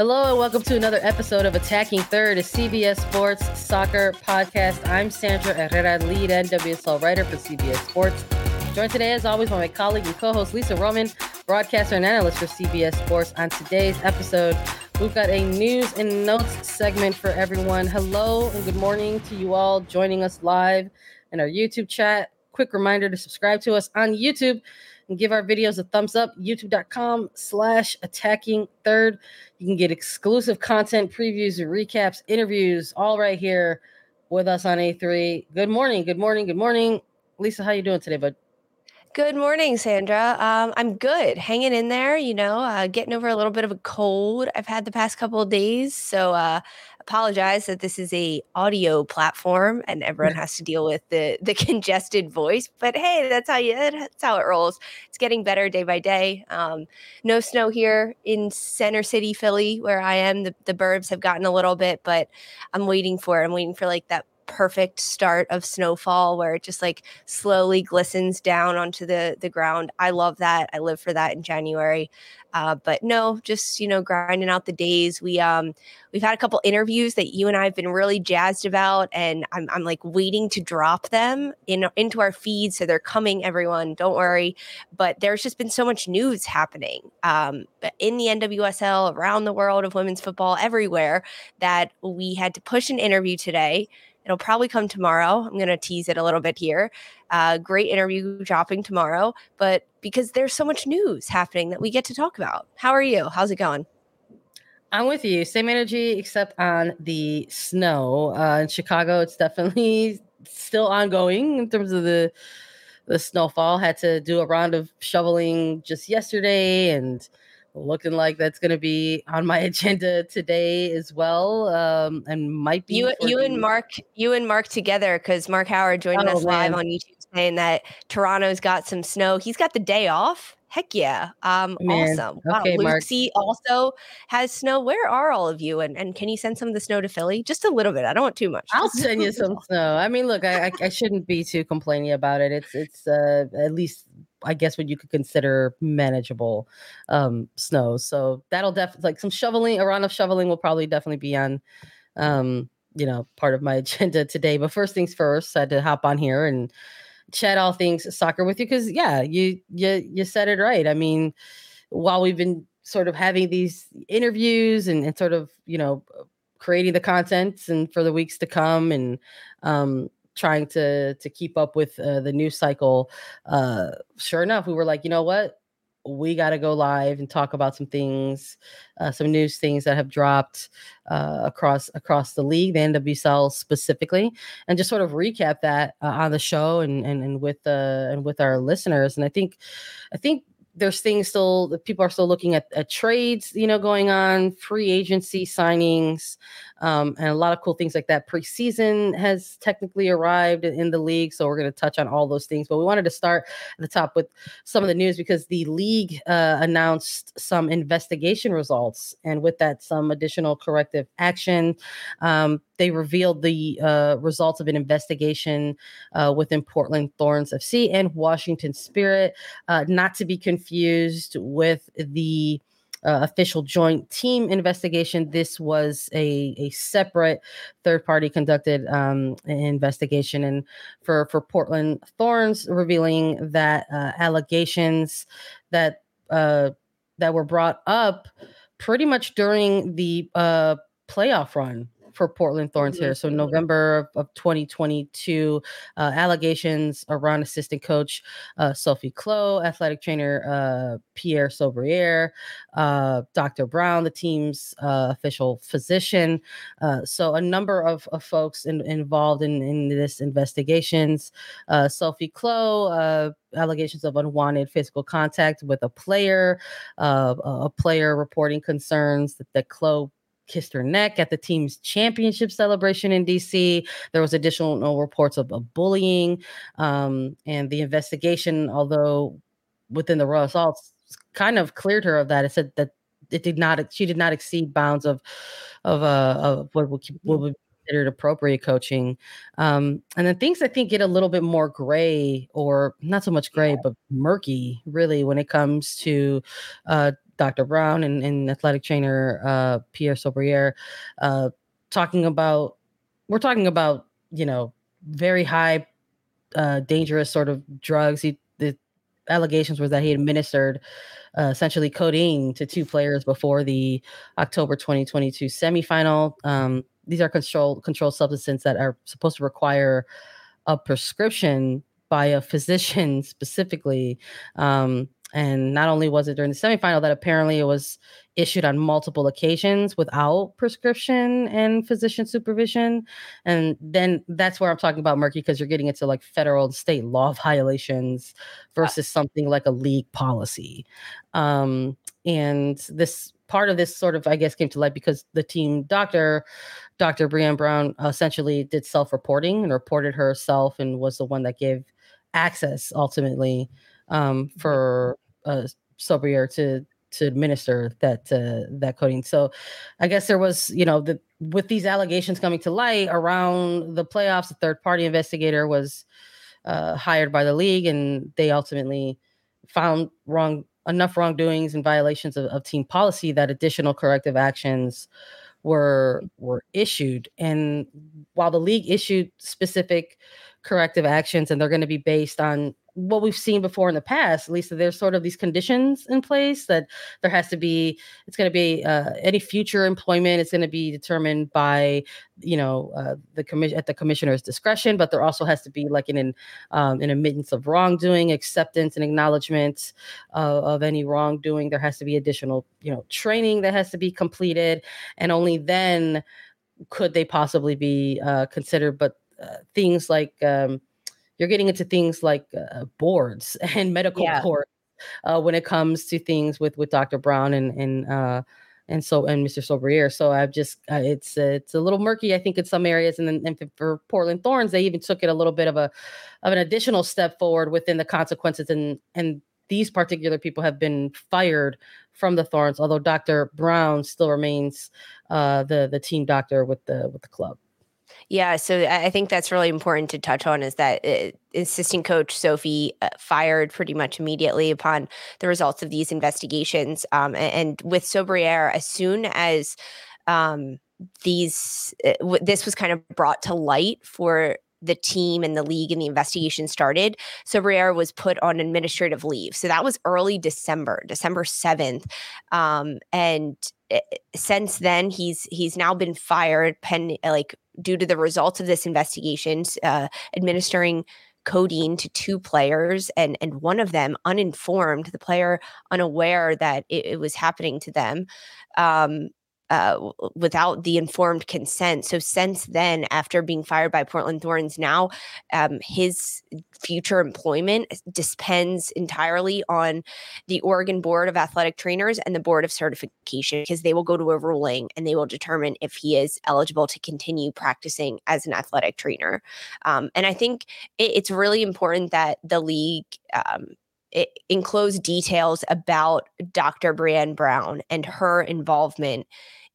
Hello and welcome to another episode of Attacking Third, a CBS Sports soccer podcast. I'm Sandra Herrera, lead NWSL writer for CBS Sports. Joined today, as always, by my colleague and co-host Lisa Roman, broadcaster and analyst for CBS Sports. On today's episode, we've got a news and notes segment for everyone. Hello and good morning to you all joining us live in our YouTube chat. Quick reminder to subscribe to us on YouTube and give our videos a thumbs up. YouTube.com slash attacking third. You can get exclusive content, previews, recaps, interviews, all right here with us on A3. Good morning. Good morning. Good morning. Lisa, how you doing today, bud? Good morning, Sandra. Um, I'm good, hanging in there. You know, uh, getting over a little bit of a cold I've had the past couple of days. So, uh, apologize that this is a audio platform and everyone has to deal with the the congested voice. But hey, that's how you that's how it rolls. It's getting better day by day. Um, no snow here in Center City, Philly, where I am. The the burbs have gotten a little bit, but I'm waiting for it. I'm waiting for like that perfect start of snowfall where it just like slowly glistens down onto the the ground. I love that. I live for that in January. Uh, but no, just you know, grinding out the days. We um we've had a couple interviews that you and I have been really jazzed about, and I'm I'm like waiting to drop them in into our feed, so they're coming. Everyone, don't worry. But there's just been so much news happening um, in the NWSL around the world of women's football everywhere that we had to push an interview today It'll probably come tomorrow. I'm going to tease it a little bit here. Uh, great interview dropping tomorrow, but because there's so much news happening that we get to talk about. How are you? How's it going? I'm with you. Same energy, except on the snow. Uh, in Chicago, it's definitely still ongoing in terms of the the snowfall. Had to do a round of shoveling just yesterday, and looking like that's going to be on my agenda today as well um and might be you you and mark you and mark together because mark howard joining oh, us man. live on youtube saying that toronto's got some snow. He's got the day off? Heck yeah. Um awesome. Wow okay, lucy mark. also has snow. Where are all of you? And, and can you send some of the snow to philly? Just a little bit. I don't want too much. I'll send you some snow. I mean look I, I, I shouldn't be too complaining about it. It's it's uh at least I guess what you could consider manageable um, snow. So that'll definitely like some shoveling, a round of shoveling will probably definitely be on, um, you know, part of my agenda today. But first things first, I had to hop on here and chat all things soccer with you because yeah, you you you said it right. I mean, while we've been sort of having these interviews and, and sort of you know creating the content and for the weeks to come and um trying to to keep up with uh, the news cycle uh sure enough we were like you know what? We got to go live and talk about some things uh, some news things that have dropped uh, across across the league the nwsl specifically and just sort of recap that uh, on the show and and, and with uh and with our listeners and i think i think there's things still people are still looking at, at, trades, you know, going on, free agency signings, um, and a lot of cool things like that. Preseason has technically arrived in the league, so we're going to touch on all those things. But we wanted to start at the top with some of the news because the league uh, announced some investigation results, and with that, some additional corrective action. Um, they revealed the uh, results of an investigation uh, within Portland Thorns FC and Washington Spirit, uh, not to be confused with the uh, official joint team investigation. This was a, a separate third party conducted um, investigation, and for for Portland Thorns, revealing that uh, allegations that uh, that were brought up pretty much during the uh, playoff run for Portland Thorns mm-hmm. here. So November of, of 2022, uh, allegations around assistant coach uh, Sophie Clough, athletic trainer uh, Pierre Soubrier, uh, Dr. Brown, the team's uh, official physician. Uh, so a number of, of folks in, involved in, in this investigations. Sophie Clough, allegations of unwanted physical contact with a player, uh, a player reporting concerns that, that Clough kissed her neck at the team's championship celebration in DC. There was additional reports of, of bullying, um, and the investigation, although within the raw Assaults, kind of cleared her of that. It said that it did not, she did not exceed bounds of of uh of what would, what would be considered appropriate coaching. Um, and then things I think get a little bit more gray, or not so much gray, but murky, really, when it comes to uh, Dr. Brown and, and athletic trainer uh, Pierre Soubrier uh, talking about, we're talking about, you know, very high, uh, dangerous sort of drugs. He, the allegations were that he administered uh, essentially codeine to two players before the October 2022 semifinal. Um, these are control controlled substances that are supposed to require a prescription by a physician specifically. Um, and not only was it during the semifinal that apparently it was issued on multiple occasions without prescription and physician supervision. And then that's where i'm talking about murky because you're getting into like federal and state law violations versus something like a league policy. Um, and this part of this sort of i guess came to light because the team doctor dr breanne brown essentially did self-reporting and reported herself and was the one that gave access ultimately um, mm-hmm. for Soubrier to to administer that uh, that codeine. So, I guess there was, you know, the with these allegations coming to light around the playoffs, a third party investigator was uh, hired by the league, and they ultimately found wrong enough wrongdoings and violations of, of team policy that additional corrective actions were were issued. And while the league issued specific corrective actions, and they're going to be based on what we've seen before in the past, at least there's sort of these conditions in place that there has to be, it's going to be uh, any future employment is going to be determined by, you know, uh, the commission at the commissioner's discretion, but there also has to be like an, um, an admittance of wrongdoing, acceptance and acknowledgement uh, of any wrongdoing. There has to be additional, you know, training that has to be completed. And only then could they possibly be uh, considered. But uh, things like, um, you're getting into things like uh, boards and medical yeah. boards uh, when it comes to things with with Dr. Brown and and uh, and so and Mr. Soubrier. So I've just uh, it's it's a little murky, I think, in some areas. And then and for Portland Thorns, they even took it a little bit of a of an additional step forward within the consequences. And and these particular people have been fired from the Thorns, although Dr. Brown still remains uh, the the team doctor with the with the club. Yeah, so I think that's really important to touch on is that uh, assistant coach Sophie uh, fired pretty much immediately upon the results of these investigations. Um, and, with Soubrier, as soon as um, these w- this was kind of brought to light for the team and the league and the investigation started, Soubrier was put on administrative leave. So that was early December, December 7th. Um, and since then he's he's now been fired pen like due to the results of this investigation uh, administering codeine to two players and and one of them uninformed the player unaware that it, it was happening to them um, uh, without the informed consent. So since then, after being fired by Portland Thorns, now um, his future employment depends entirely on the Oregon Board of Athletic Trainers and the Board of Certification because they will go to a ruling and they will determine if he is eligible to continue practicing as an athletic trainer. Um, and I think it, it's really important that the league. Um, enclose details about Dr. Breanne Brown and her involvement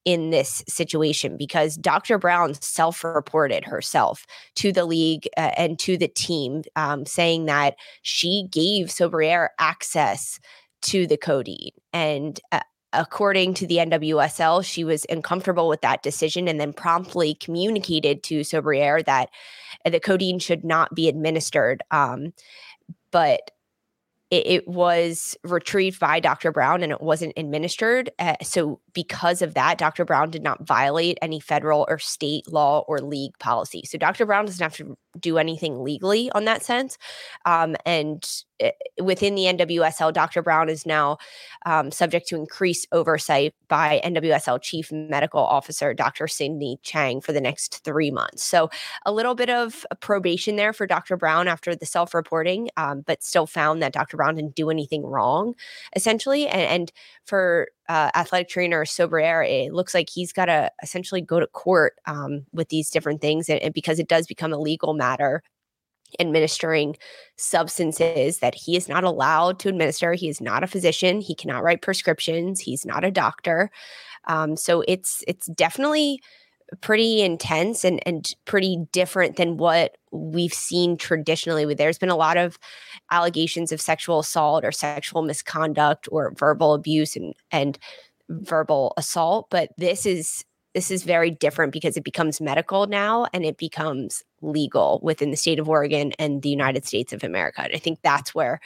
in this situation because Dr. Brown self reported herself to the league uh, and to the team, um, saying that she gave Soubrier access to the codeine. And uh, according to the NWSL, she was uncomfortable with that decision and then promptly communicated to Soubrier that the codeine should not be administered. Um, but it, it, was retrieved by Dr. Brown and it wasn't administered. Uh, so, because of that, Dr. Brown did not violate any federal or state law or league policy. So, Dr. Brown doesn't have to do anything legally on that sense. Um, and Eh, within the NWSL, Dr. Brown is now um, subject to increased oversight by NWSL Chief Medical Officer Dr. Cindy Chang for the next three months. So, a little bit of probation there for Dr. Brown after the self reporting, um, but still found that Dr. Brown didn't do anything wrong, essentially. And, and for uh, athletic trainer Soubrier, it looks like he's got to essentially go to court um, with these different things, and, and because it does become a legal matter administering substances that he is not allowed to administer. He is not a physician. He cannot write prescriptions. He's not a doctor. Um, so it's it's definitely pretty intense and and pretty different than what we've seen traditionally. There's been a lot of allegations of sexual assault or sexual misconduct or verbal abuse and and verbal assault, but this is this is very different because it becomes medical now and it becomes legal within the state of Oregon and the United States of America. And I think that's where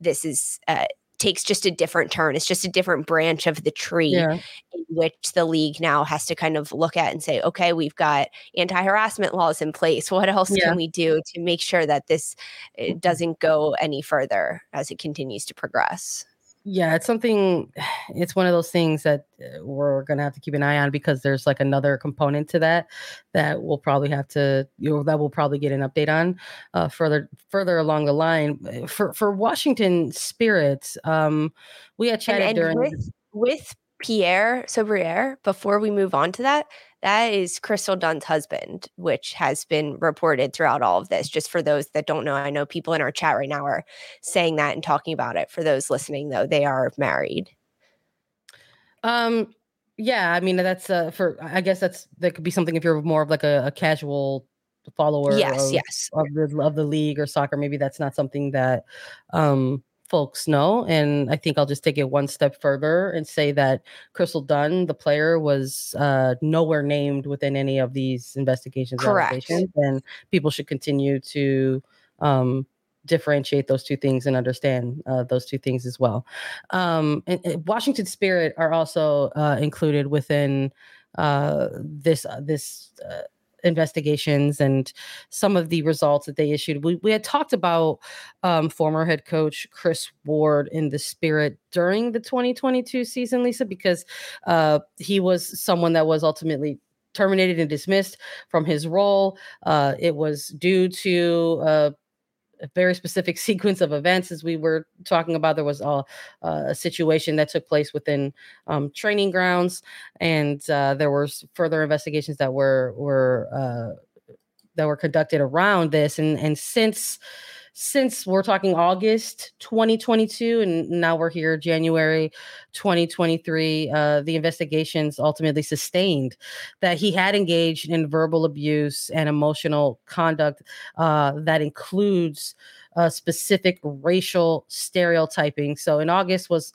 this is uh, takes just a different turn. It's just a different branch of the tree yeah. in which the league now has to kind of look at and say, okay, we've got anti-harassment laws in place. What else yeah. can we do to make sure that this uh, doesn't go any further as it continues to progress? Yeah it's something it's one of those things that uh, we're gonna have to keep an eye on because there's like another component to that that we'll probably have to you know that we'll probably get an update on uh, further further along the line. Uh, for for washington spirits um we had chatted and, and during with, with pierre soubrier before we move on to that that is Crystal Dunn's husband, which has been reported throughout all of this. Just for those that don't know, I know people in our chat right now are saying that and talking about it. For those listening, though, they are married. Um, yeah, I mean that's uh for I guess that's that could be something if you're more of like a, a casual follower yes of, yes of the of the league or soccer maybe that's not something that um folks know. And I think I'll just take it one step further and say that Crystal Dunn, the player, was uh, nowhere named within any of these investigations. Correct. And people should continue to um, differentiate those two things and understand uh, those two things as well. Um, and, and Washington Spirit are also uh, included within uh, this uh, this uh, investigations and some of the results that they issued. We, we had talked about um, former head coach Kris Ward in the spirit during the 2022 season, Lisa, because uh, he was someone that was ultimately terminated and dismissed from his role. Uh, it was due to uh, very specific sequence of events as we were talking about. There was a, a situation that took place within um, training grounds and uh, there were further investigations that were were uh, that were conducted around this. And and since since we're talking August 2022 and now we're here January 2023 uh, the investigations ultimately sustained that he had engaged in verbal abuse and emotional conduct uh, that includes uh, specific racial stereotyping. So in August was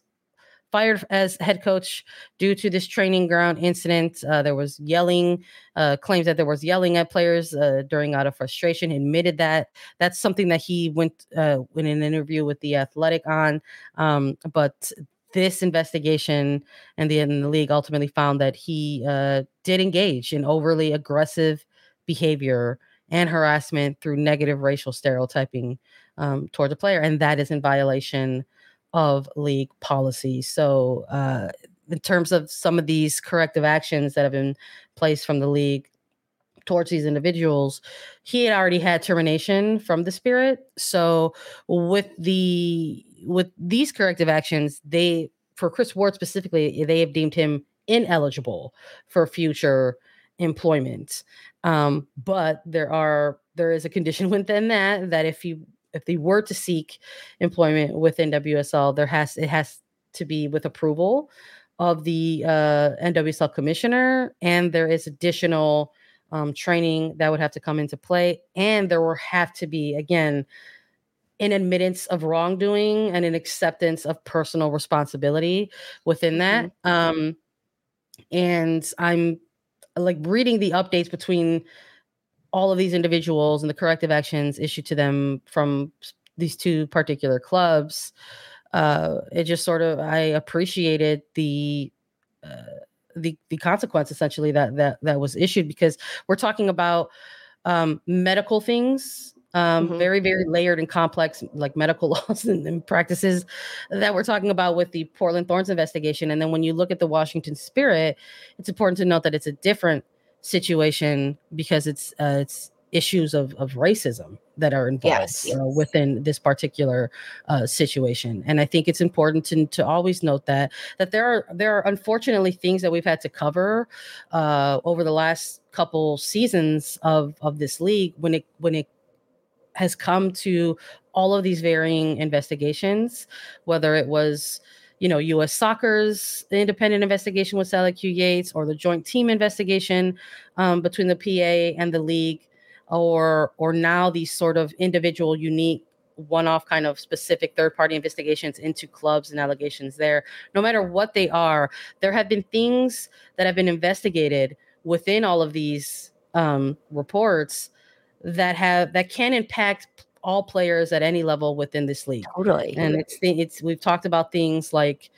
fired as head coach due to this training ground incident. Uh, there was yelling, uh, claims that there was yelling at players uh, during out of frustration. Admitted that that's something that he went uh, in an interview with the Athletic on, um, but. This investigation and the, and the league ultimately found that he uh, did engage in overly aggressive behavior and harassment through negative racial stereotyping um, a player, and that is in violation of league policy. So uh, in terms of some of these corrective actions that have been placed from the league towards these individuals, he had already had termination from the spirit. So with the with these corrective actions, they for Kris Ward specifically, they have deemed him ineligible for future employment. Um, but there are there is a condition within that that if you if they were to seek employment within WSL, there has it has to be with approval of the uh, NWSL commissioner, and there is additional um, training that would have to come into play, and there will have to be again an admittance of wrongdoing and an acceptance of personal responsibility within that. Mm-hmm. Um, and I'm like reading the updates between all of these individuals and the corrective actions issued to them from these two particular clubs. Uh, it just sort of I appreciated the uh, the the consequence essentially that that that was issued because we're talking about um, medical things um, mm-hmm. very very layered and complex like medical laws and, and, practices that we're talking about with the portland thorns investigation and then when you look at the washington spirit it's important to note that it's a different situation because it's uh, it's issues of, of racism that are involved yes. uh, within this particular uh, situation and i think it's important to, to always note that that there are there are unfortunately things that we've had to cover uh, over the last couple seasons of of this league when it when it has come to all of these varying investigations, whether it was you know, U.S. Soccer's independent investigation with Sally Q. Yates, or the joint team investigation um, between the PA and the league, or or now these sort of individual, unique, one-off kind of specific third-party investigations into clubs and allegations there. No matter what they are, there have been things that have been investigated within all of these um, reports that have that can impact all players at any level within this league. Totally. And it's it's we've talked about things like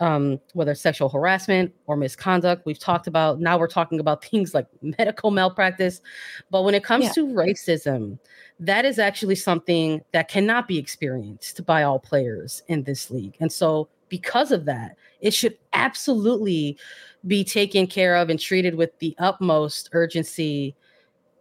um, whether sexual harassment or misconduct. We've talked about now we're talking about things like medical malpractice. But when it comes yeah. to racism, that is actually something that cannot be experienced by all players in this league. And so because of that, it should absolutely be taken care of and treated with the utmost urgency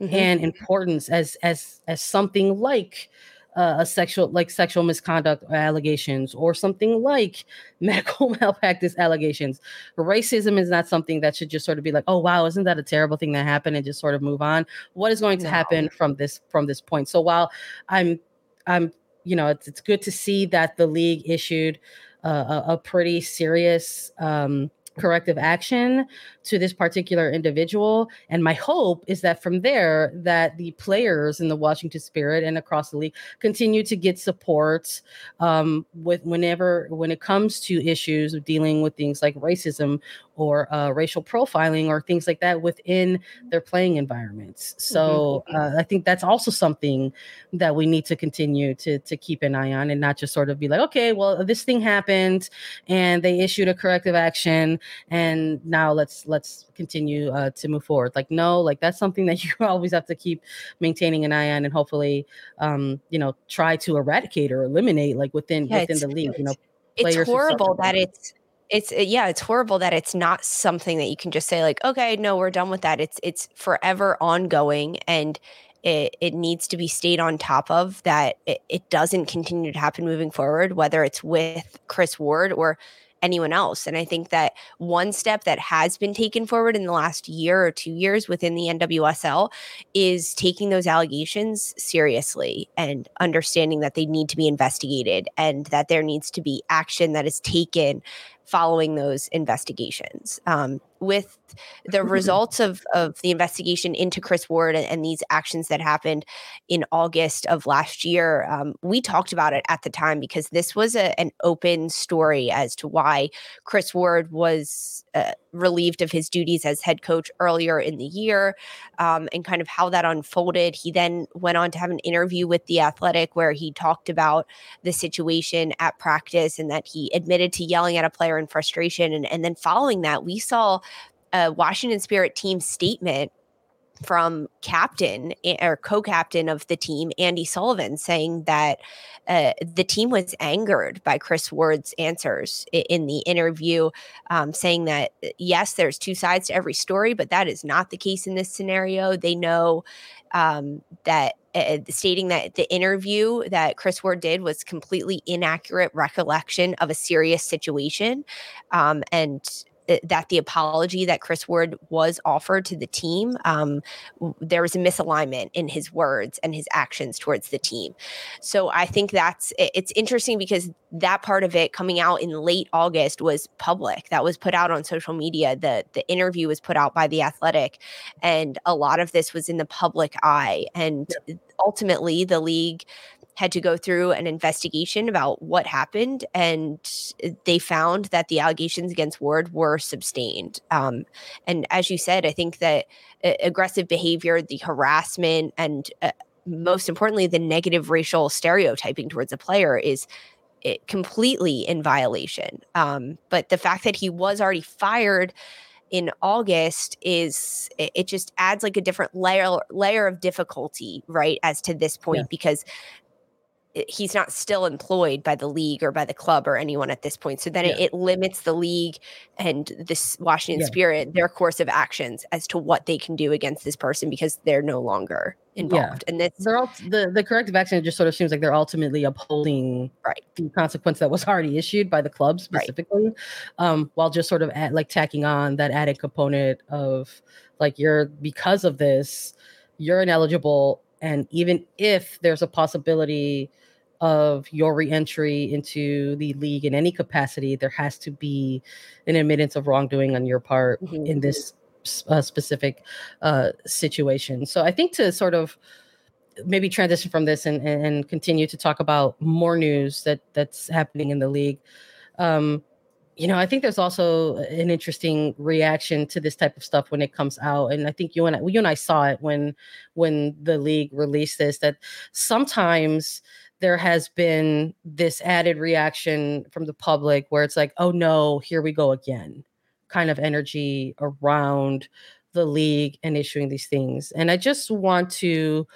mm-hmm. and importance as as as something like uh, a sexual like sexual misconduct allegations or something like medical malpractice allegations. Racism is not something that should just sort of be like oh wow isn't that a terrible thing that happened and just sort of move on. What is going to happen from this from this point? So while i'm i'm you know it's, it's good to see that the league issued uh, a, a, pretty serious um corrective action to this particular individual and my hope is that from there that the players in the washington spirit and across the league continue to get support um, with whenever when it comes to issues of dealing with things like racism or uh, racial profiling or things like that within their playing environments so mm-hmm. uh, i think that's also something that we need to continue to to keep an eye on and not just sort of be like okay well this thing happened and they issued a corrective action and now let's let's continue uh, to move forward. Like no like that's something that you always have to keep maintaining an eye on and hopefully um you know try to eradicate or eliminate like within yeah, within the league you know it's horrible that it's it's yeah it's horrible that it's not something that you can just say like okay no we're done with that. It's it's forever ongoing and it, it needs to be stayed on top of that it, it doesn't continue to happen moving forward whether it's with kris ward or anyone else. And I think that one step that has been taken forward in the last year or two years within the NWSL is taking those allegations seriously and understanding that they need to be investigated and that there needs to be action that is taken following those investigations. Um, with the results of of the investigation into Kris Ward and, and these actions that happened in August of last year, um, we talked about it at the time because this was a, an open story as to why Kris Ward was uh, relieved of his duties as head coach earlier in the year um, and kind of how that unfolded. He then went on to have an interview with The Athletic where he talked about the situation at practice and that he admitted to yelling at a player in frustration. And, and then following that, we saw a Washington Spirit team statement from captain or co-captain of the team Andi Sullivan saying that uh, the team was angered by Kris Ward's answers in the interview, um, saying that uh, yes, there's two sides to every story, but that is not the case in this scenario. They know um, that uh, stating that the interview that Kris Ward did was completely inaccurate recollection of a serious situation, um, and that the apology that Kris Ward was offered to the team, um, there was a misalignment in his words and his actions towards the team. So I think that's it's interesting because that part of it coming out in late August was public. That was put out on social media. The the interview was put out by the Athletic, and a lot of this was in the public eye. And yeah. ultimately, the league had to go through an investigation about what happened, and they found that the allegations against Ward were sustained. Um, and as you said, I think that uh, aggressive behavior, the harassment, and uh, most importantly, the negative racial stereotyping towards a player is eh, completely in violation. Um, but the fact that he was already fired in August is it just adds like a different layer layer of difficulty, right? As to this point, yeah. because he's not still employed by the league or by the club or anyone at this point. So then yeah. it, it, limits the league and this Washington yeah. Spirit their course of actions as to what they can do against this person because they're no longer involved. Yeah. And this they're all the, the corrective action just sort of seems like they're ultimately upholding right the consequence that was already issued by the club specifically, right. um, while just sort of at, like tacking on that added component of like you're because of this, you're ineligible. And even if there's a possibility of your reentry into the league in any capacity, there has to be an admittance of wrongdoing on your part mm-hmm. in this uh, specific uh, situation. So I think to sort of maybe transition from this and, and continue to talk about more news that that's happening in the league. Um, you know, I think there's also an interesting reaction to this type of stuff when it comes out, and I think you and I, you and I saw it when when the league released this. That sometimes there has been this added reaction from the public where it's like, oh no, here we go again, kind of energy around the league and issuing these things. And I just want to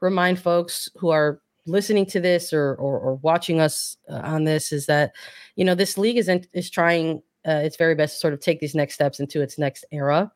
remind folks who are listening to this or or, or watching us uh, on this is that you know this league is in, is trying uh, its very best to sort of take these next steps into its next era.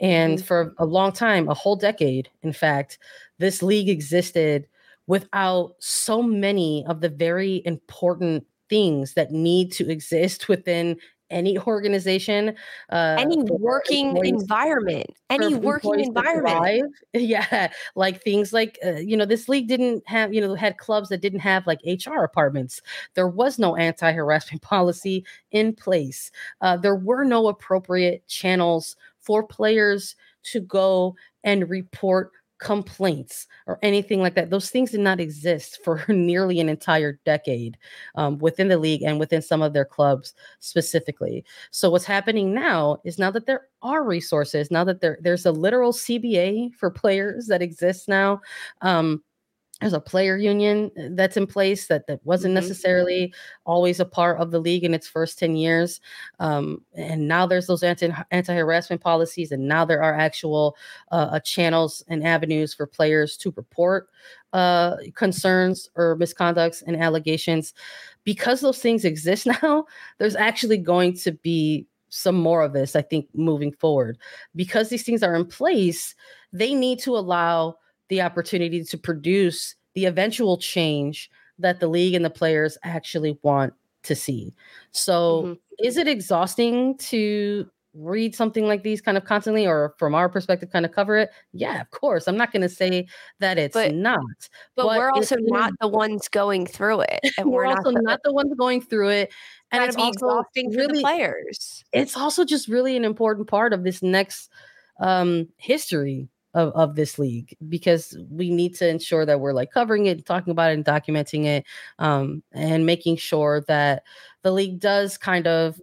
And mm-hmm. for a long time, a whole decade, in fact, this league existed without so many of the very important things that need to exist within any organization uh any working environment any working environment. yeah like things like uh, you know this league didn't have you know had clubs that didn't have like hr apartments. There was no anti-harassment policy in place. Uh, there were no appropriate channels for players to go and report complaints or anything like that. Those things did not exist for nearly an entire decade um, within the league and within some of their clubs specifically. So what's happening now is now that there are resources, now that there there's a literal CBA for players that exists now. Um, there's a player union uh, that's in place that, that wasn't mm-hmm. necessarily always a part of the league in its first 10 years um, and now there's those anti, anti-harassment policies and now there are actual uh, uh, channels and avenues for players to report uh, concerns or misconducts and allegations because those things exist now there's actually going to be some more of this i think moving forward because these things are in place they need to allow the opportunity to produce the eventual change that the league and the players actually want to see. So, mm-hmm. is it exhausting to read something like these kind of constantly or from our perspective kind of cover it yeah of course i'm not going to say that it's but, not but, but we're also not the ones going through it and we're, we're also not the, not the, ones going through it and it's also exhausting really, for the players it's also just really an important part of this next um history of, of this league because we need to ensure that we're like covering it, talking about it, and documenting it, um, and making sure that the league does kind of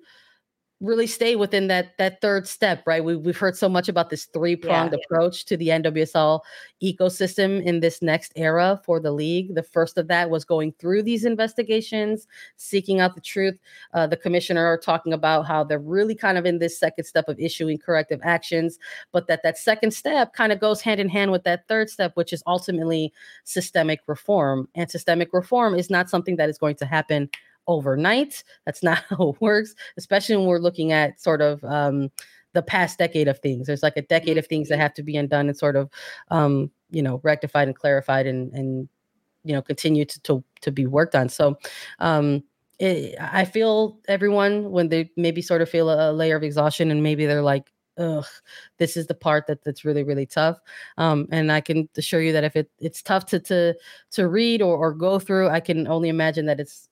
really stay within that that third step right? We, we've heard so much about this three pronged yeah. approach to the nwsl ecosystem in this next era for the league. The first of that was going through these investigations seeking out the truth. Uh, the commissioner are talking about how they're really kind of in this second step of issuing corrective actions but that that second step kind of goes hand in hand with that third step which is ultimately systemic reform. And systemic reform is not something that is going to happen overnight. That's not how it works, especially when we're looking at sort of um, the past decade of things. There's like a decade of things that mm-hmm. have to be undone and sort of, um, you know, rectified and clarified and, and you know, continue to, to, to be worked on. So, um, it, I feel everyone when they maybe sort of feel a, a layer of exhaustion and maybe they're like, ugh, this is the part that that's really really tough. Um, and I can assure you that if it it's tough to to to read or, or go through, I can only imagine that it's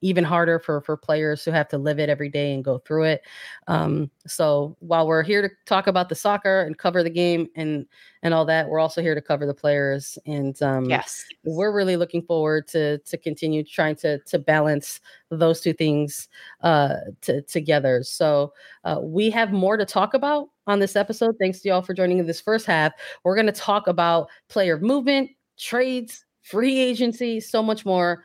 even harder for for players who have to live it every day and go through it. Um, so while we're here to talk about the soccer and cover the game and and all that, we're also here to cover the players. And um, yes, we're really looking forward to to continue trying to to balance those two things uh, to, together. So uh, we have more to talk about on this episode. Thanks to y'all for joining in this first half. We're going to talk about player movement, trades, free agency, so much more.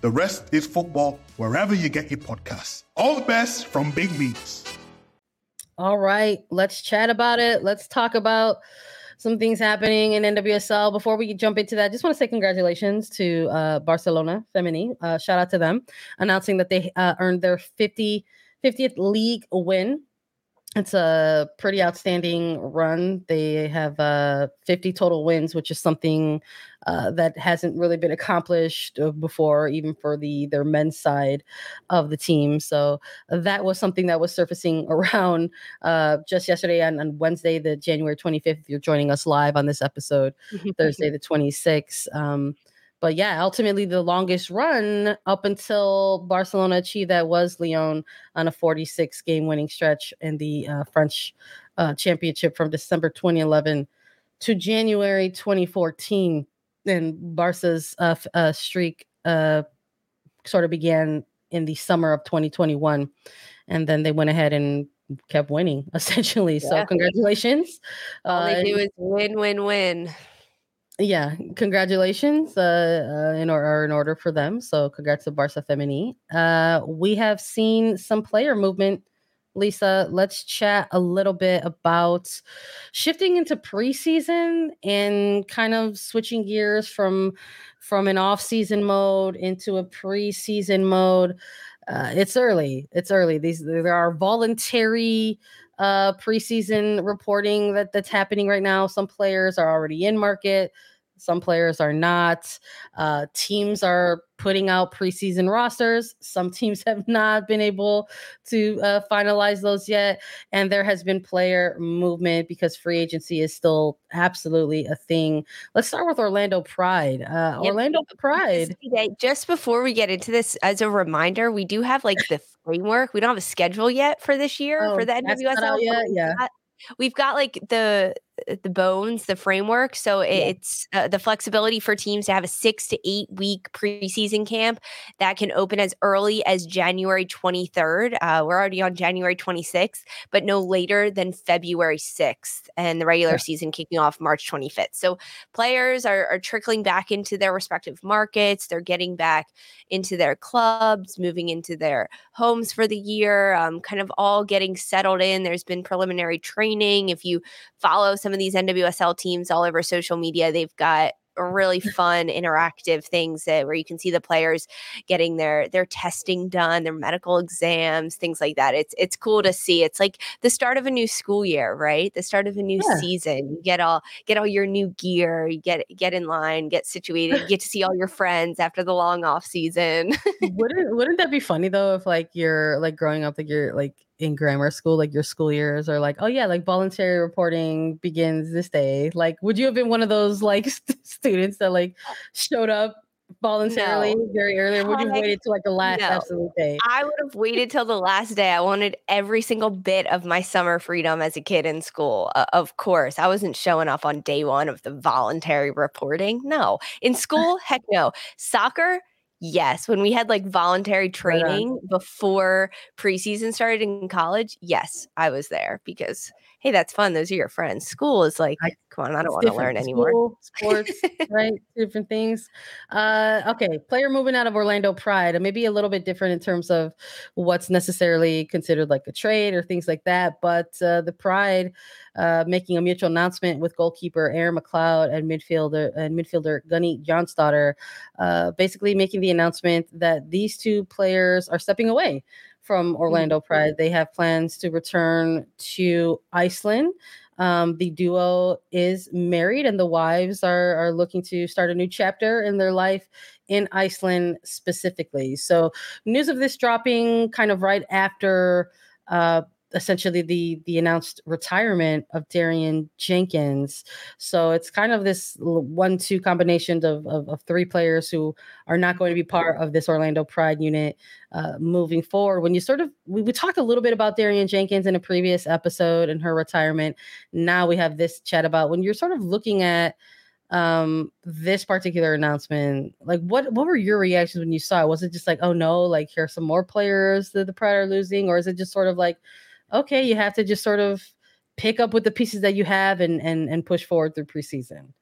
The Rest is Football wherever you get your podcasts. All the best from Big Meats. All right, let's chat about it. Let's talk about some things happening in NWSL. Before we jump into that, just want to say congratulations to uh, Barcelona Femení. Uh, shout out to them announcing that they uh, earned their 50, 50th league win it's a pretty outstanding run. They have uh, 50 total wins, which is something uh, that hasn't really been accomplished uh, before, even for the their men's side of the team. So that was something that was surfacing around uh, just yesterday on, on Wednesday, the January 25th. If you're joining us live on this episode, Thursday the 26th. Um, but yeah, ultimately the longest run up until Barcelona achieved that was Lyon on a 46 game winning stretch in the uh, French uh, championship from December 2011 to January 2014. And Barca's uh, uh, streak uh, sort of began in the summer of 2021. And then they went ahead and kept winning essentially. Yeah. So congratulations. All they uh, do is win, win, win yeah, congratulations uh, uh, in, or, in order for them. So congrats to Barca Femení. Uh, we have seen some player movement. Lisa, let's chat a little bit about shifting into preseason and kind of switching gears from from an off-season mode into a preseason mode. Uh, it's early. It's early. These there are voluntary uh, preseason reporting that that's happening right now. Some players are already in market. Some players are not. Uh, teams are putting out preseason rosters. Some teams have not been able to uh, finalize those yet. And there has been player movement because free agency is still absolutely a thing. Let's start with Orlando Pride. Uh, yep. Orlando Pride. Just before we get into this, as a reminder, we do have like the framework. We don't have a schedule yet for this year oh, for the NWSL. yeah. Got, we've got like the the bones, the framework. So yeah. it's uh, the flexibility for teams to have a six to eight week preseason camp that can open as early as January 23rd. Uh, we're already on January 26th, but no later than February 6th, and the regular yeah. season kicking off March 25th. So players are, are trickling back into their respective markets. They're getting back into their clubs, moving into their homes for the year, um, kind of all getting settled in. There's been preliminary training. If you follow some of these NWSL teams all over social media, they've got really fun interactive things that, where you can see the players getting their their testing done their medical exams things like that. It's it's cool to see. It's like the start of a new school year right? The start of a new yeah. season. You get all get all your new gear you get get in line get situated you get to see all your friends after the long off season. Wouldn't wouldn't that be funny though if like you're like growing up like you're like in grammar school, like your school years are like, oh yeah, like voluntary reporting begins this day. Like, would you have been one of those like st- students that like showed up voluntarily no. very early, or would you waited until like the last no. absolute day? I would have waited till the last day. I wanted every single bit of my summer freedom as a kid in school. Uh, of course, I wasn't showing up on day one of the voluntary reporting. No, in school, heck no. Soccer, Yes, when we had like voluntary training right before preseason started in college, yes, I was there because hey, that's fun. Those are your friends. School is like, I, come on, I don't want to learn anymore. School, sports, right? Different things. Uh, okay, player moving out of Orlando Pride, maybe a little bit different in terms of what's necessarily considered like a trade or things like that. But uh, the Pride uh, making a mutual announcement with goalkeeper Erin McLeod and midfielder and midfielder Gunny Jonsdottir, uh, basically making the announcement that these two players are stepping away from Orlando Pride. They have plans to return to Iceland. Um, the duo is married, and the wives are are looking to start a new chapter in their life in Iceland specifically. So, news of this dropping kind of right after uh, essentially the the announced retirement of Darian Jenkins. So it's kind of this one-two combination of, of, of three players who are not going to be part of this Orlando Pride unit uh, moving forward. When you sort of we, we talked a little bit about Darian Jenkins in a previous episode and her retirement. Now we have this chat about when you're sort of looking at um this particular announcement like what what were your reactions when you saw it was it just like oh no like here are some more players that the pride are losing or is it just sort of like okay, you have to just sort of pick up with the pieces that you have and and and push forward through preseason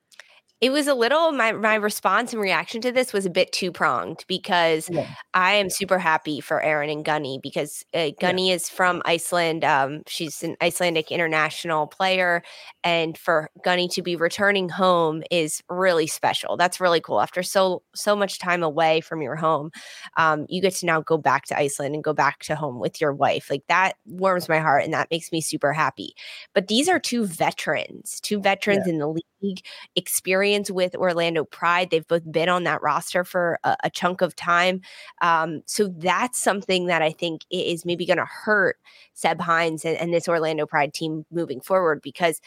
it was a little my my response and reaction to this was a bit two pronged because yeah. I am super happy for Erin and Gunny because uh, Gunny yeah. is from Iceland. Um, she's an Icelandic international player, and for Gunny to be returning home is really special. That's really cool. After so so much time away from your home, um, you get to now go back to Iceland and go back to home with your wife. Like that warms my heart, and that makes me super happy. But these are two veterans, two veterans yeah. in the league league experience with Orlando Pride. They've both been on that roster for a, a chunk of time. Um, so that's something that I think is maybe going to hurt Seb Hines and, and, this Orlando Pride team moving forward because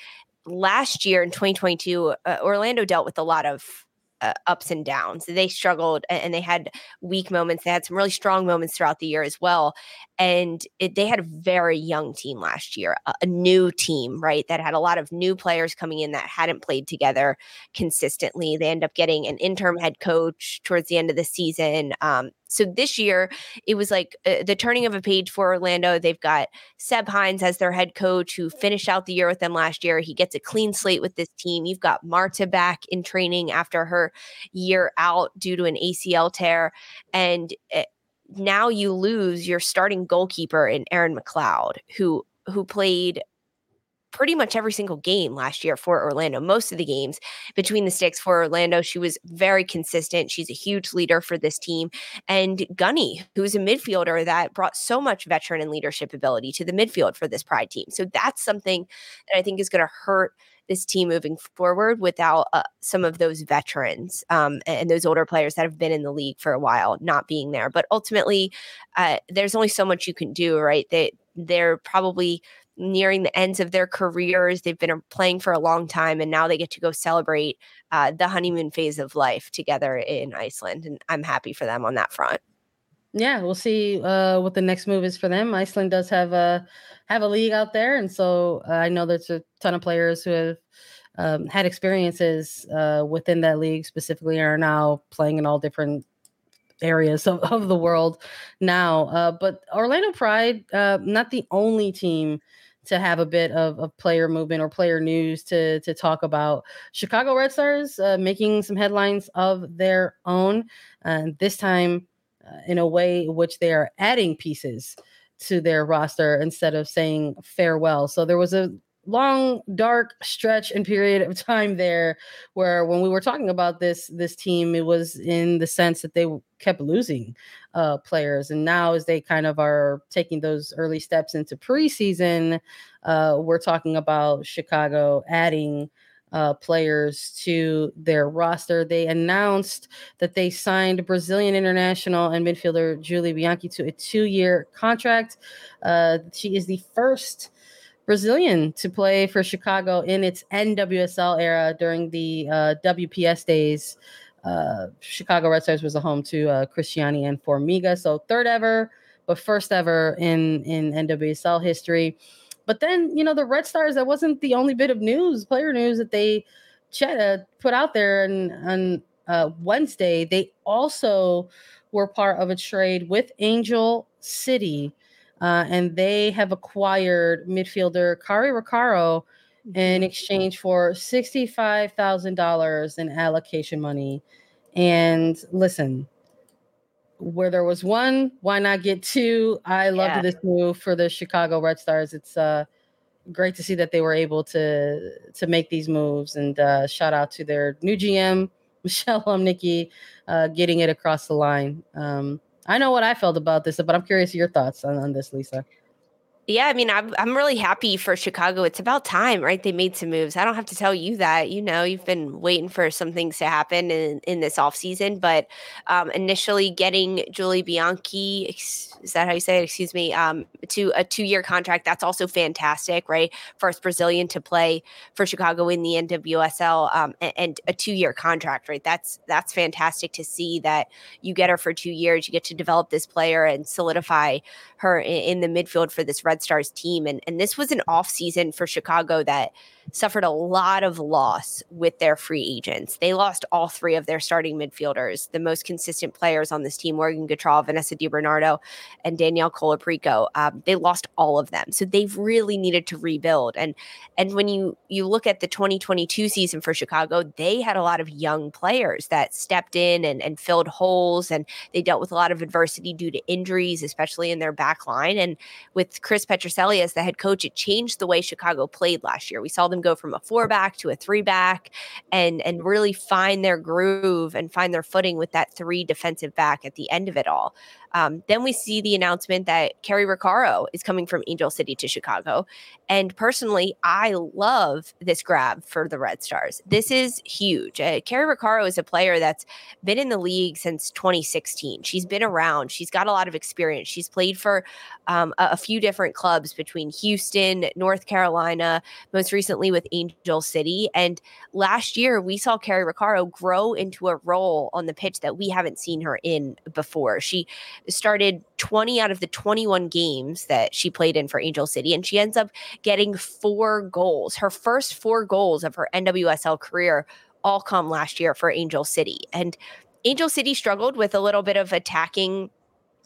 last year in 2022, uh, Orlando dealt with a lot of uh, ups and downs. They struggled and they had weak moments. They had some really strong moments throughout the year as well. And it, they had a very young team last year, a, a, new team, right? That had a lot of new players coming in that hadn't played together consistently. They end up getting an interim head coach towards the end of the season. Um, so this year, it was like uh, the turning of a page for Orlando. They've got Seb Hines as their head coach who finished out the year with them last year. He gets a clean slate with this team. You've got Marta back in training after her year out due to an ACL tear. And uh, now you lose your starting goalkeeper in Erin McLeod, who who played pretty much every single game last year for Orlando, most of the games between the sticks for Orlando. She was very consistent. She's a huge leader for this team. And Gunny, who's a midfielder that brought so much veteran and leadership ability to the midfield for this Pride team. So that's something that I think is going to hurt this team moving forward without uh, some of those veterans um, and those older players that have been in the league for a while not being there. But ultimately, uh, there's only so much you can do, right? They they're probably nearing the ends of their careers. They've been playing for a long time, and now they get to go celebrate uh, the honeymoon phase of life together in Iceland. And I'm happy for them on that front. Yeah, we'll see uh, what the next move is for them. Iceland does have a have a league out there, and so uh, I know there's a ton of players who have um, had experiences uh, within that league specifically, and are now playing in all different areas of, of the world now. Uh, but Orlando Pride, not the only team to have a bit of, of player movement or player news to to talk about. Chicago Red Stars uh, making some headlines of their own, and this time uh, in a way which they are adding pieces to their roster instead of saying farewell. So there was a long dark stretch and period of time there where when we were talking about this this team it was in the sense that they kept losing uh players and now as they kind of are taking those early steps into preseason uh we're talking about chicago adding uh, players to their roster. They announced that they signed Brazilian international and midfielder Julie Bianchi to a two year contract. Uh, she is the first Brazilian to play for Chicago in its NWSL era during the uh, WPS days. Uh, Chicago Red Stars was a home to uh, Cristiane and Formiga, so third ever, but first ever in in NWSL history. But then you know the Red Stars that wasn't the only bit of news, player news that they uh, put out there and on uh, Wednesday. They also were part of a trade with Angel City uh, and they have acquired midfielder Cari Roccaro in mm-hmm. exchange for $65,000 in allocation money. And listen, where there was one, why not get two? I loved yeah. this move for the Chicago Red Stars. It's uh, great to see that they were able to to make these moves. And uh, shout out to their new GM, Michelle Umnicki, uh, getting it across the line. Um, I know what I felt about this, but I'm curious your thoughts on, on this, Lisa. Yeah, I mean, I'm I'm really happy for Chicago. It's about time, right? They made some moves. I don't have to tell you that. You know, you've been waiting for some things to happen in, in this offseason. But um, initially getting Julie Bianchi, is that how you say it? Excuse me, um, to a two year contract, that's also fantastic, right? First Brazilian to play for Chicago in the NWSL um, and, and a two year contract, right? That's that's fantastic to see that you get her for two years. You get to develop this player and solidify her in, in the midfield for this Red Stars team. And, and this was an off season for Chicago that suffered a lot of loss with their free agents. They lost all three of their starting midfielders, the most consistent players on this team, Morgan Gautrat, Vanessa DiBernardo, and Danielle Colaprico. Um, they lost all of them. So they've really needed to rebuild. And and when you you look at the 2022 season for Chicago, they had a lot of young players that stepped in and, and filled holes and they dealt with a lot of adversity due to injuries, especially in their back line. And with Chris Petrucelli as the head coach, it changed the way Chicago played last year. We saw them go from a four back to a three back and and really find their groove and find their footing with that three defensive back at the end of it all. Um, then we see the announcement that Cari Roccaro is coming from Angel City to Chicago. And personally, I love this grab for the Red Stars. This is huge. Uh, Cari Roccaro is a player that's been in the league since 2016. She's been around, she's got a lot of experience. She's played for um, a, a few different clubs between Houston, North Carolina, most recently with Angel City. And last year, we saw Cari Roccaro grow into a role on the pitch that we haven't seen her in before. She started 20 out of the 21 games that she played in for Angel City, and she ends up getting four goals. Her first four goals of her NWSL career all come last year for Angel City. And Angel City struggled with a little bit of attacking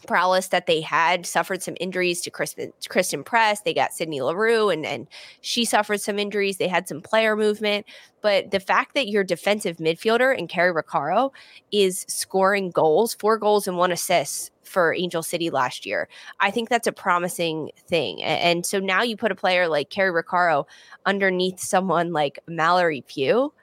prowess that they had, suffered some injuries to Kristen, Christen Press. They got Sydney Leroux and, and she suffered some injuries. They had some player movement. But the fact that your defensive midfielder and Cari Roccaro is scoring goals, four goals and one assist for Angel City last year, I think that's a promising thing. And so now you put a player like Cari Roccaro underneath someone like Mallory Pugh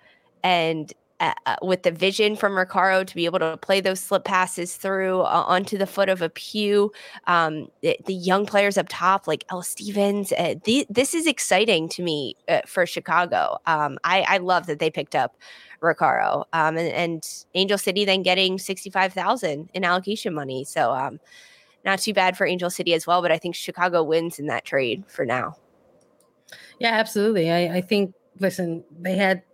and uh, uh, with the vision from Roccaro to be able to play those slip passes through uh, onto the foot of a Pugh. Um, the, the, young players up top, like Ella Stevens, uh, this is exciting to me uh, for Chicago. Um, I, I, love that they picked up Roccaro um, and, and, Angel City then getting 65,000 in allocation money. So um, not too bad for Angel City as well, but I think Chicago wins in that trade for now. Yeah, absolutely. I, I think, listen, they had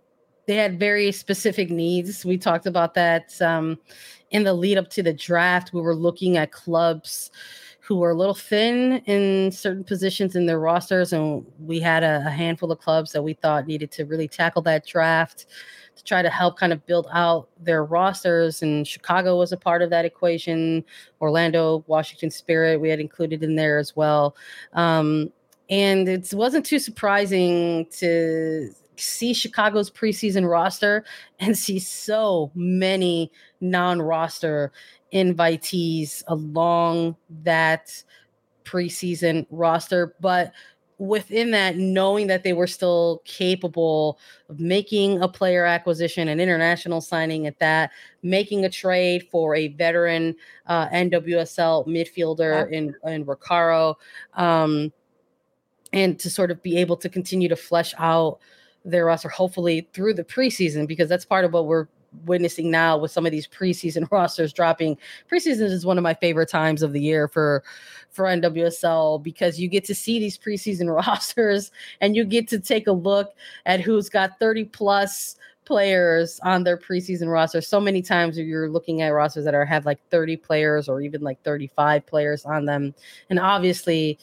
they had very specific needs. We talked about that um, in the lead up to the draft. We were looking at clubs who were a little thin in certain positions in their rosters, and we had a, a handful of clubs that we thought needed to really tackle that draft to try to help kind of build out their rosters. And Chicago was a part of that equation. Orlando, Washington Spirit, we had included in there as well. Um, and it wasn't too surprising to see Chicago's preseason roster and see so many non-roster invitees along that preseason roster. But within that knowing that they were still capable of making a player acquisition an international signing at that making a trade for a veteran uh, nwsl midfielder in in Roccaro, um, and to sort of be able to continue to flesh out their roster, hopefully through the preseason, because that's part of what we're witnessing now with some of these preseason rosters dropping. Preseason is one of my favorite times of the year for for NWSL because you get to see these preseason rosters and you get to take a look at who's got 30 plus players on their preseason roster. So many times you're looking at rosters that are have like 30 players or even like 35 players on them. And obviously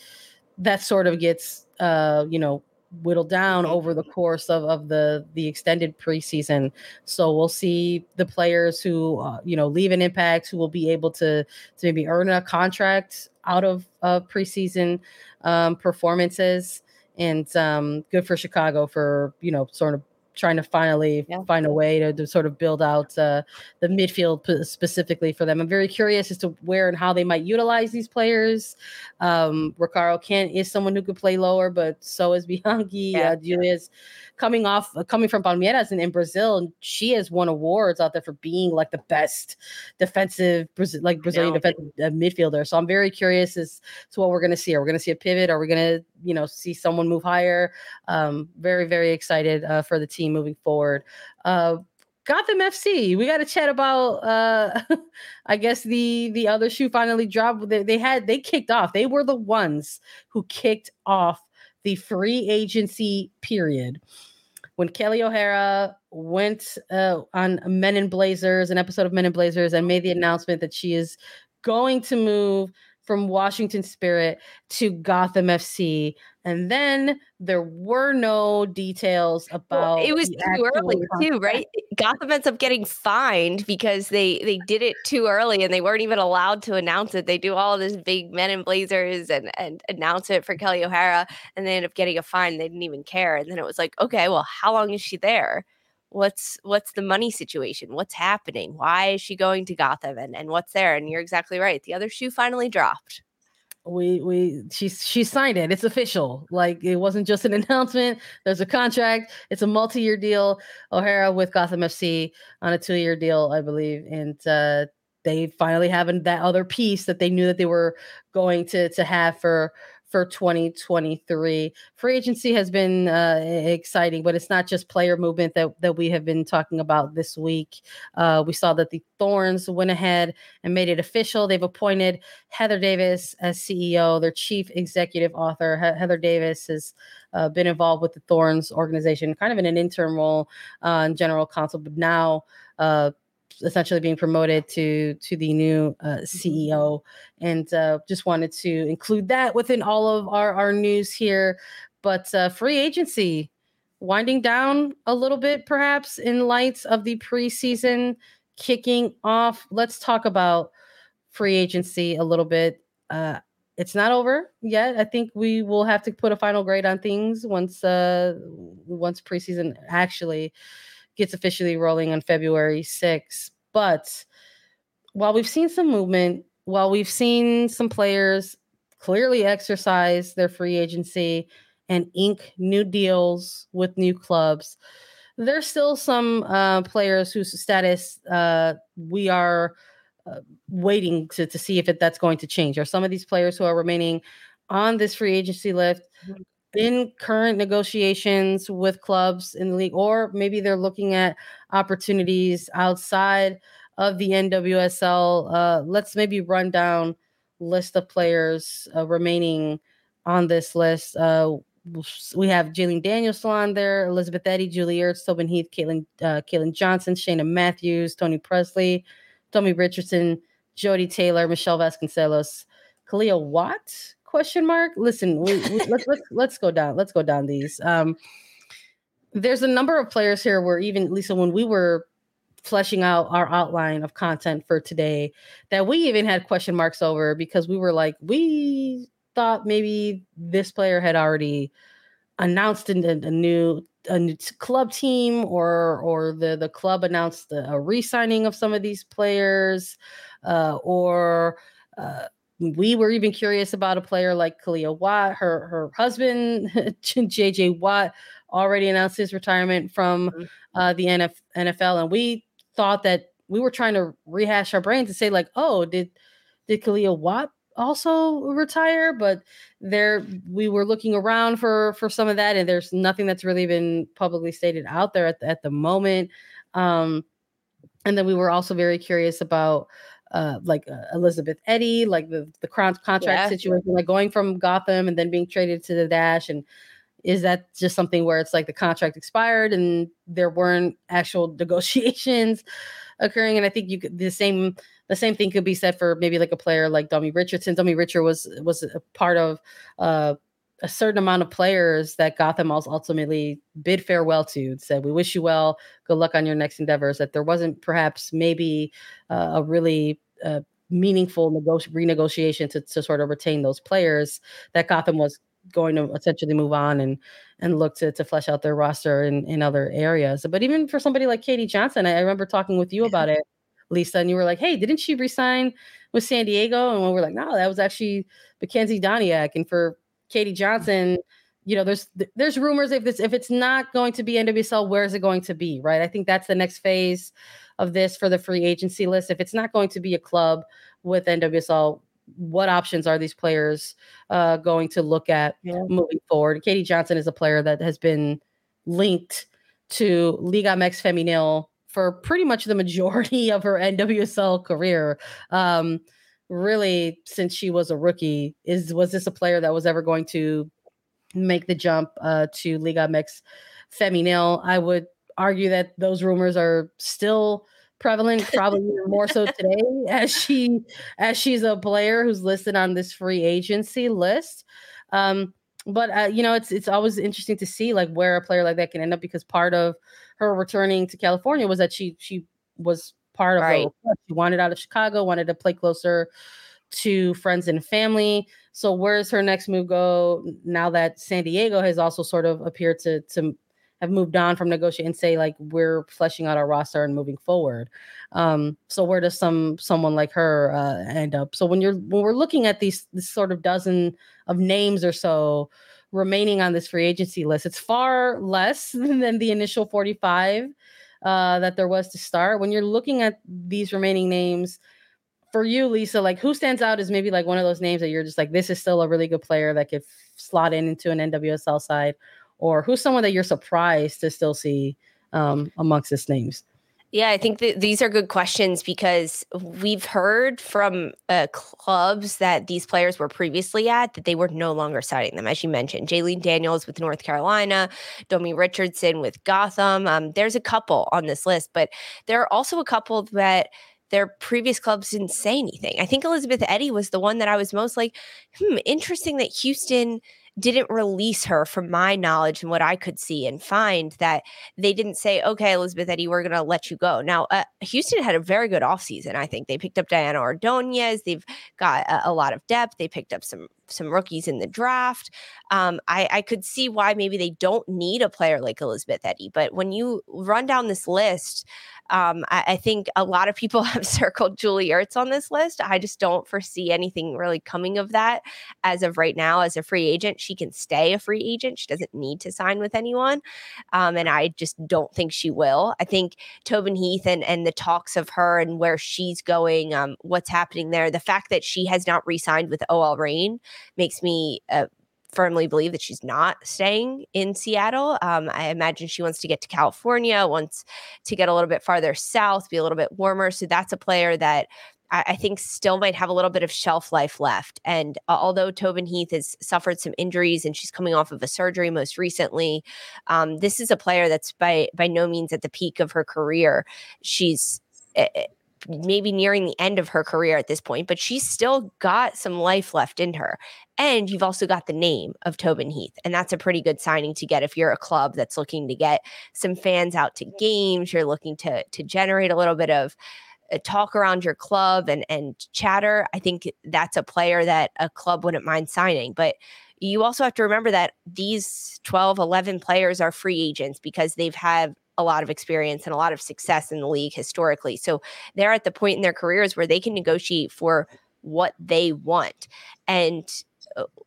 that sort of gets uh, you know, whittled down mm-hmm. over the course of, of the the extended preseason so we'll see the players who uh, you know leave an impact who will be able to to maybe earn a contract out of uh, preseason um, performances and um, good for chicago for you know sort of trying to finally yeah. find a way to, to, sort of build out uh, the midfield p- specifically for them. I'm very curious as to where and how they might utilize these players. Um, can is someone who could play lower, but so is Bianchi. Yeah. Uh, Julia's coming off uh, coming from Palmeiras and in Brazil, and she has won awards out there for being like the best defensive like Brazilian defensive uh, midfielder. So I'm very curious as to what we're going to see. Are we going to see a pivot? Are we going to you know see someone move higher? Um, very very excited uh, for the team moving forward. Uh, Gotham FC. We got to chat about uh I guess the the other shoe finally dropped. They, they had they kicked off. They were the ones who kicked off the free agency period. When Kelly O'Hara went uh, on Men in Blazers, an episode of Men in Blazers, and made the announcement that she is going to move from Washington Spirit to Gotham FC. And then there were no details about well, it was too early too, right? Gotham ends up getting fined because they they did it too early and they weren't even allowed to announce it. They do all this big men in blazers and and announce it for Kelly O'Hara and they end up getting a fine. They didn't even care. And then it was like, okay, well, how long is she there? What's what's the money situation? What's happening? Why is she going to gotham and, and what's there? And you're exactly right the other shoe finally dropped. We we she she signed it. It's official. Like it wasn't just an announcement. There's a contract. It's a multi-year deal o'hara with gotham fc on a two-year deal i believe. And uh they finally have that other piece that they knew that they were going to to have for for 2023. Free agency has been uh, exciting, but it's not just player movement that, that we have been talking about this week. Uh, we saw that the Thorns went ahead and made it official. They've appointed Heather Davis as CEO, their chief executive author. He- Heather Davis has uh, been involved with the Thorns organization, kind of in an interim role uh, in general counsel, but now uh, essentially being promoted to to the new uh, CEO, and uh, just wanted to include that within all of our our news here. But uh, free agency winding down a little bit, perhaps in light of the preseason kicking off. Let's talk about free agency a little bit. Uh, it's not over yet. I think we will have to put a final grade on things once uh once preseason actually gets officially rolling on February 6th. But while we've seen some movement, while we've seen some players clearly exercise their free agency and ink new deals with new clubs, there's still some uh, players whose status uh, we are uh, waiting to, to see if it, that's going to change. Are some of these players who are remaining on this free agency list mm-hmm in current negotiations with clubs in the league, or maybe they're looking at opportunities outside of the NWSL. Uh, let's maybe run down list of players uh, remaining on this list. Uh, we have Jaelene Daniels on there, Elizabeth Eddy, Julie Ertz, Tobin Heath, Caitlin, uh, Caitlin Johnson, Shayna Matthews, Toni Pressley, Domi Richardson, Jodie Taylor, Michele Vasconcelos, Kealia Watt? Question mark. Listen, we, we, let's let's let's go down. Let's go down these. Um, there's a number of players here where even Lisa, when we were fleshing out our outline of content for today, that we even had question marks over because we were like, we thought maybe this player had already announced a, a new a new club team or or the the club announced a, a re-signing of some of these players uh, or uh, we were even curious about a player like Kealia Watt her her husband JJ Watt already announced his retirement from mm-hmm. uh, the NF, NFL and we thought that we were trying to rehash our brains to say like oh did did Kealia Watt also retire but there we were looking around for for some of that and there's nothing that's really been publicly stated out there at the, at the moment um and then we were also very curious about uh like uh, Elizabeth Eddy like the the contract yeah. situation like going from Gotham and then being traded to the Dash and is that just something where it's like the contract expired and there weren't actual negotiations occurring and I think you could the same the same thing could be said for maybe like a player like Domi Richardson. Domi Richard was was a part of uh, a certain amount of players that Gotham ultimately bid farewell to. Said, "We wish you well. Good luck on your next endeavors." That there wasn't perhaps maybe uh, a really uh, meaningful nego- renegotiation to, to sort of retain those players. That Gotham was going to essentially move on and and look to to flesh out their roster in in other areas. But even for somebody like Katie Johnson, I, I remember talking with you about it Lisa, and you were like, "Hey, didn't she resign with San Diego?" And we were like, "No, that was actually Makenzy Doniak." And for Katie Johnson, you know, there's there's rumors if this if it's not going to be NWSL, where is it going to be? Right? I think that's the next phase of this for the free agency list. If it's not going to be a club with NWSL, what options are these players uh, going to look at yeah. moving forward? Katie Johnson is a player that has been linked to Liga MX Femenil for pretty much the majority of her NWSL career. Um, really, since she was a rookie, is was this a player that was ever going to make the jump uh, to Liga MX Femenil? I would argue that those rumors are still prevalent probably more so today as she as she's a player who's listed on this free agency list um but uh, you know it's it's always interesting to see like where a player like that can end up because part of her returning to California was that she she was part of right. her she wanted out of Chicago, wanted to play closer to friends and family. So where's her next move go now that San Diego has also sort of appeared to to have moved on from negotiating and say like we're fleshing out our roster and moving forward. Um, so where does some someone like her uh, end up? So when you're when we're looking at these this sort of dozen of names or so remaining on this free agency list. It's far less than the initial 45 uh, that there was to start. When you're looking at these remaining names, for you, Lisa, like who stands out is maybe like one of those names that you're just like, this is still a really good player that could slot in into an NWSL side, or who's someone that you're surprised to still see um, amongst these names? Yeah, I think that these are good questions because we've heard from uh, clubs that these players were previously at that they were no longer signing them. As you mentioned, Jaelene Daniels with North Carolina, Domi Richardson with Gotham. Um, there's a couple on this list, but there are also a couple that their previous clubs didn't say anything. I think Elizabeth Eddy was the one that I was most like, hmm, interesting that Houston didn't release her from my knowledge and what I could see and find that they didn't say, okay, Elizabeth Eddy, we're going to let you go. Now, uh, Houston had a very good offseason. I think they picked up Diana Ordonez. They've got a, a, lot of depth. They picked up some some rookies in the draft. Um, I, I could see why maybe they don't need a player like Elizabeth Eddy. But when you run down this list, um, I, I, think a lot of people have circled Julie Ertz on this list. I just don't foresee anything really coming of that as of right now. As a free agent, she can stay a free agent. She doesn't need to sign with anyone. Um, and I just don't think she will. I think Tobin Heath and, and the talks of her and where she's going, um, what's happening there, the fact that she has not re signed with OL Reign makes me uh, firmly believe that she's not staying in Seattle. Um, I imagine she wants to get to California, wants to get a little bit farther south, be a little bit warmer. So that's a player that I, think still might have a little bit of shelf life left. And uh, although Tobin Heath has suffered some injuries and she's coming off of a surgery most recently, um, this is a player that's by by no means at the peak of her career. She's uh, maybe nearing the end of her career at this point, but she's still got some life left in her. And you've also got the name of Tobin Heath. And that's a pretty good signing to get if you're a club that's looking to get some fans out to games, you're looking to to generate a little bit of uh, talk around your club and and chatter. I think that's a player that a club wouldn't mind signing. But you also have to remember that these 12, 11 players are free agents because they've had a lot of experience and a lot of success in the league historically. So they're at the point in their careers where they can negotiate for what they want. And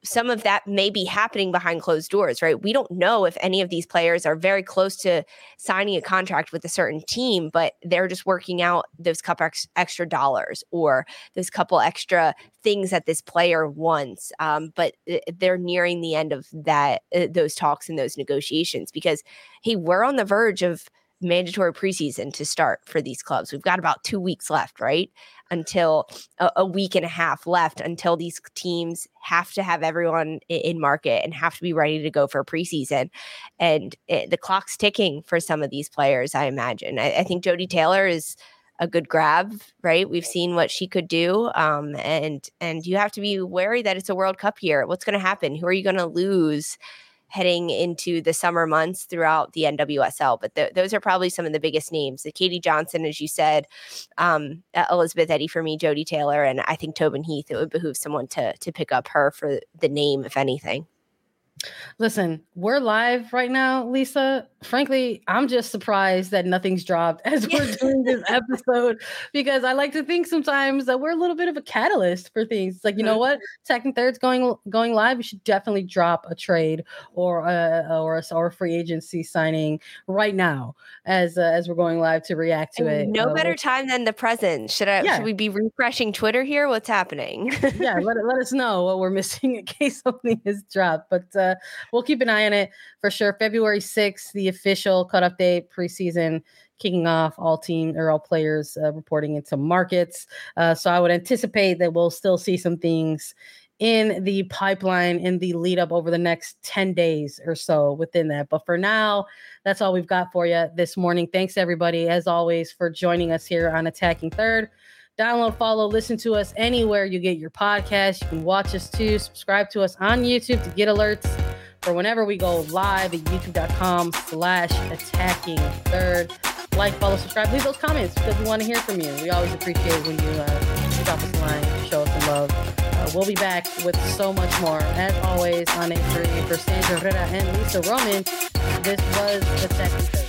some of that may be happening behind closed doors, right? We don't know if any of these players are very close to signing a contract with a certain team, but they're just working out those couple ex- extra dollars or those couple extra things that this player wants. Um, but uh, they're nearing the end of that, uh, those talks and those negotiations because, hey, we're on the verge of mandatory preseason to start for these clubs. We've got about two weeks left, right? Until a, a, week and a half left until these teams have to have everyone in, market and have to be ready to go for preseason. And it, the clock's ticking for some of these players, I imagine. I, I, think Jodie Taylor is a good grab, right? We've seen what she could do. Um, and and you have to be wary that it's a World Cup year. What's going to happen? Who are you going to lose? Heading into the summer months throughout the NWSL. But th- those are probably some of the biggest names. The Katie Johnson, as you said, um, Elizabeth Eddy for me, Jodie Taylor, and I think Tobin Heath. It would behoove someone to to pick up her for the name, if anything. Listen, we're live right now, Lisa. Frankly, I'm just surprised that nothing's dropped as we're doing this episode because I like to think sometimes that we're a little bit of a catalyst for things. like, you know what? Second, third's going going live. We should definitely drop a trade or a or a, or a free agency signing right now as uh, as we're going live to react to and it. No uh, better time than the present. Should I? Yeah. Should we be refreshing Twitter here? What's happening? yeah, let let us know what we're missing in case something is dropped. But uh, we'll keep an eye on it for sure. February 6th, the official cutoff date, preseason kicking off, all team or all players uh, reporting into markets. Uh, so I would anticipate that we'll still see some things in the pipeline in the lead up over the next 10 days or so within that. But for now, that's all we've got for you this morning. Thanks everybody, as always, for joining us here on Attacking Third. Download, follow, listen to us anywhere you get your podcast. You can watch us too. Subscribe to us on YouTube to get alerts for whenever we go live at youtube.com slash attacking third. Like, follow, subscribe, leave those comments because we want to hear from you. We always appreciate when you uh, drop us a line, show us some love. Uh, we'll be back with so much more. As always, on A3 for Sandra Herrera and Lisa Roman, this was Attacking Third.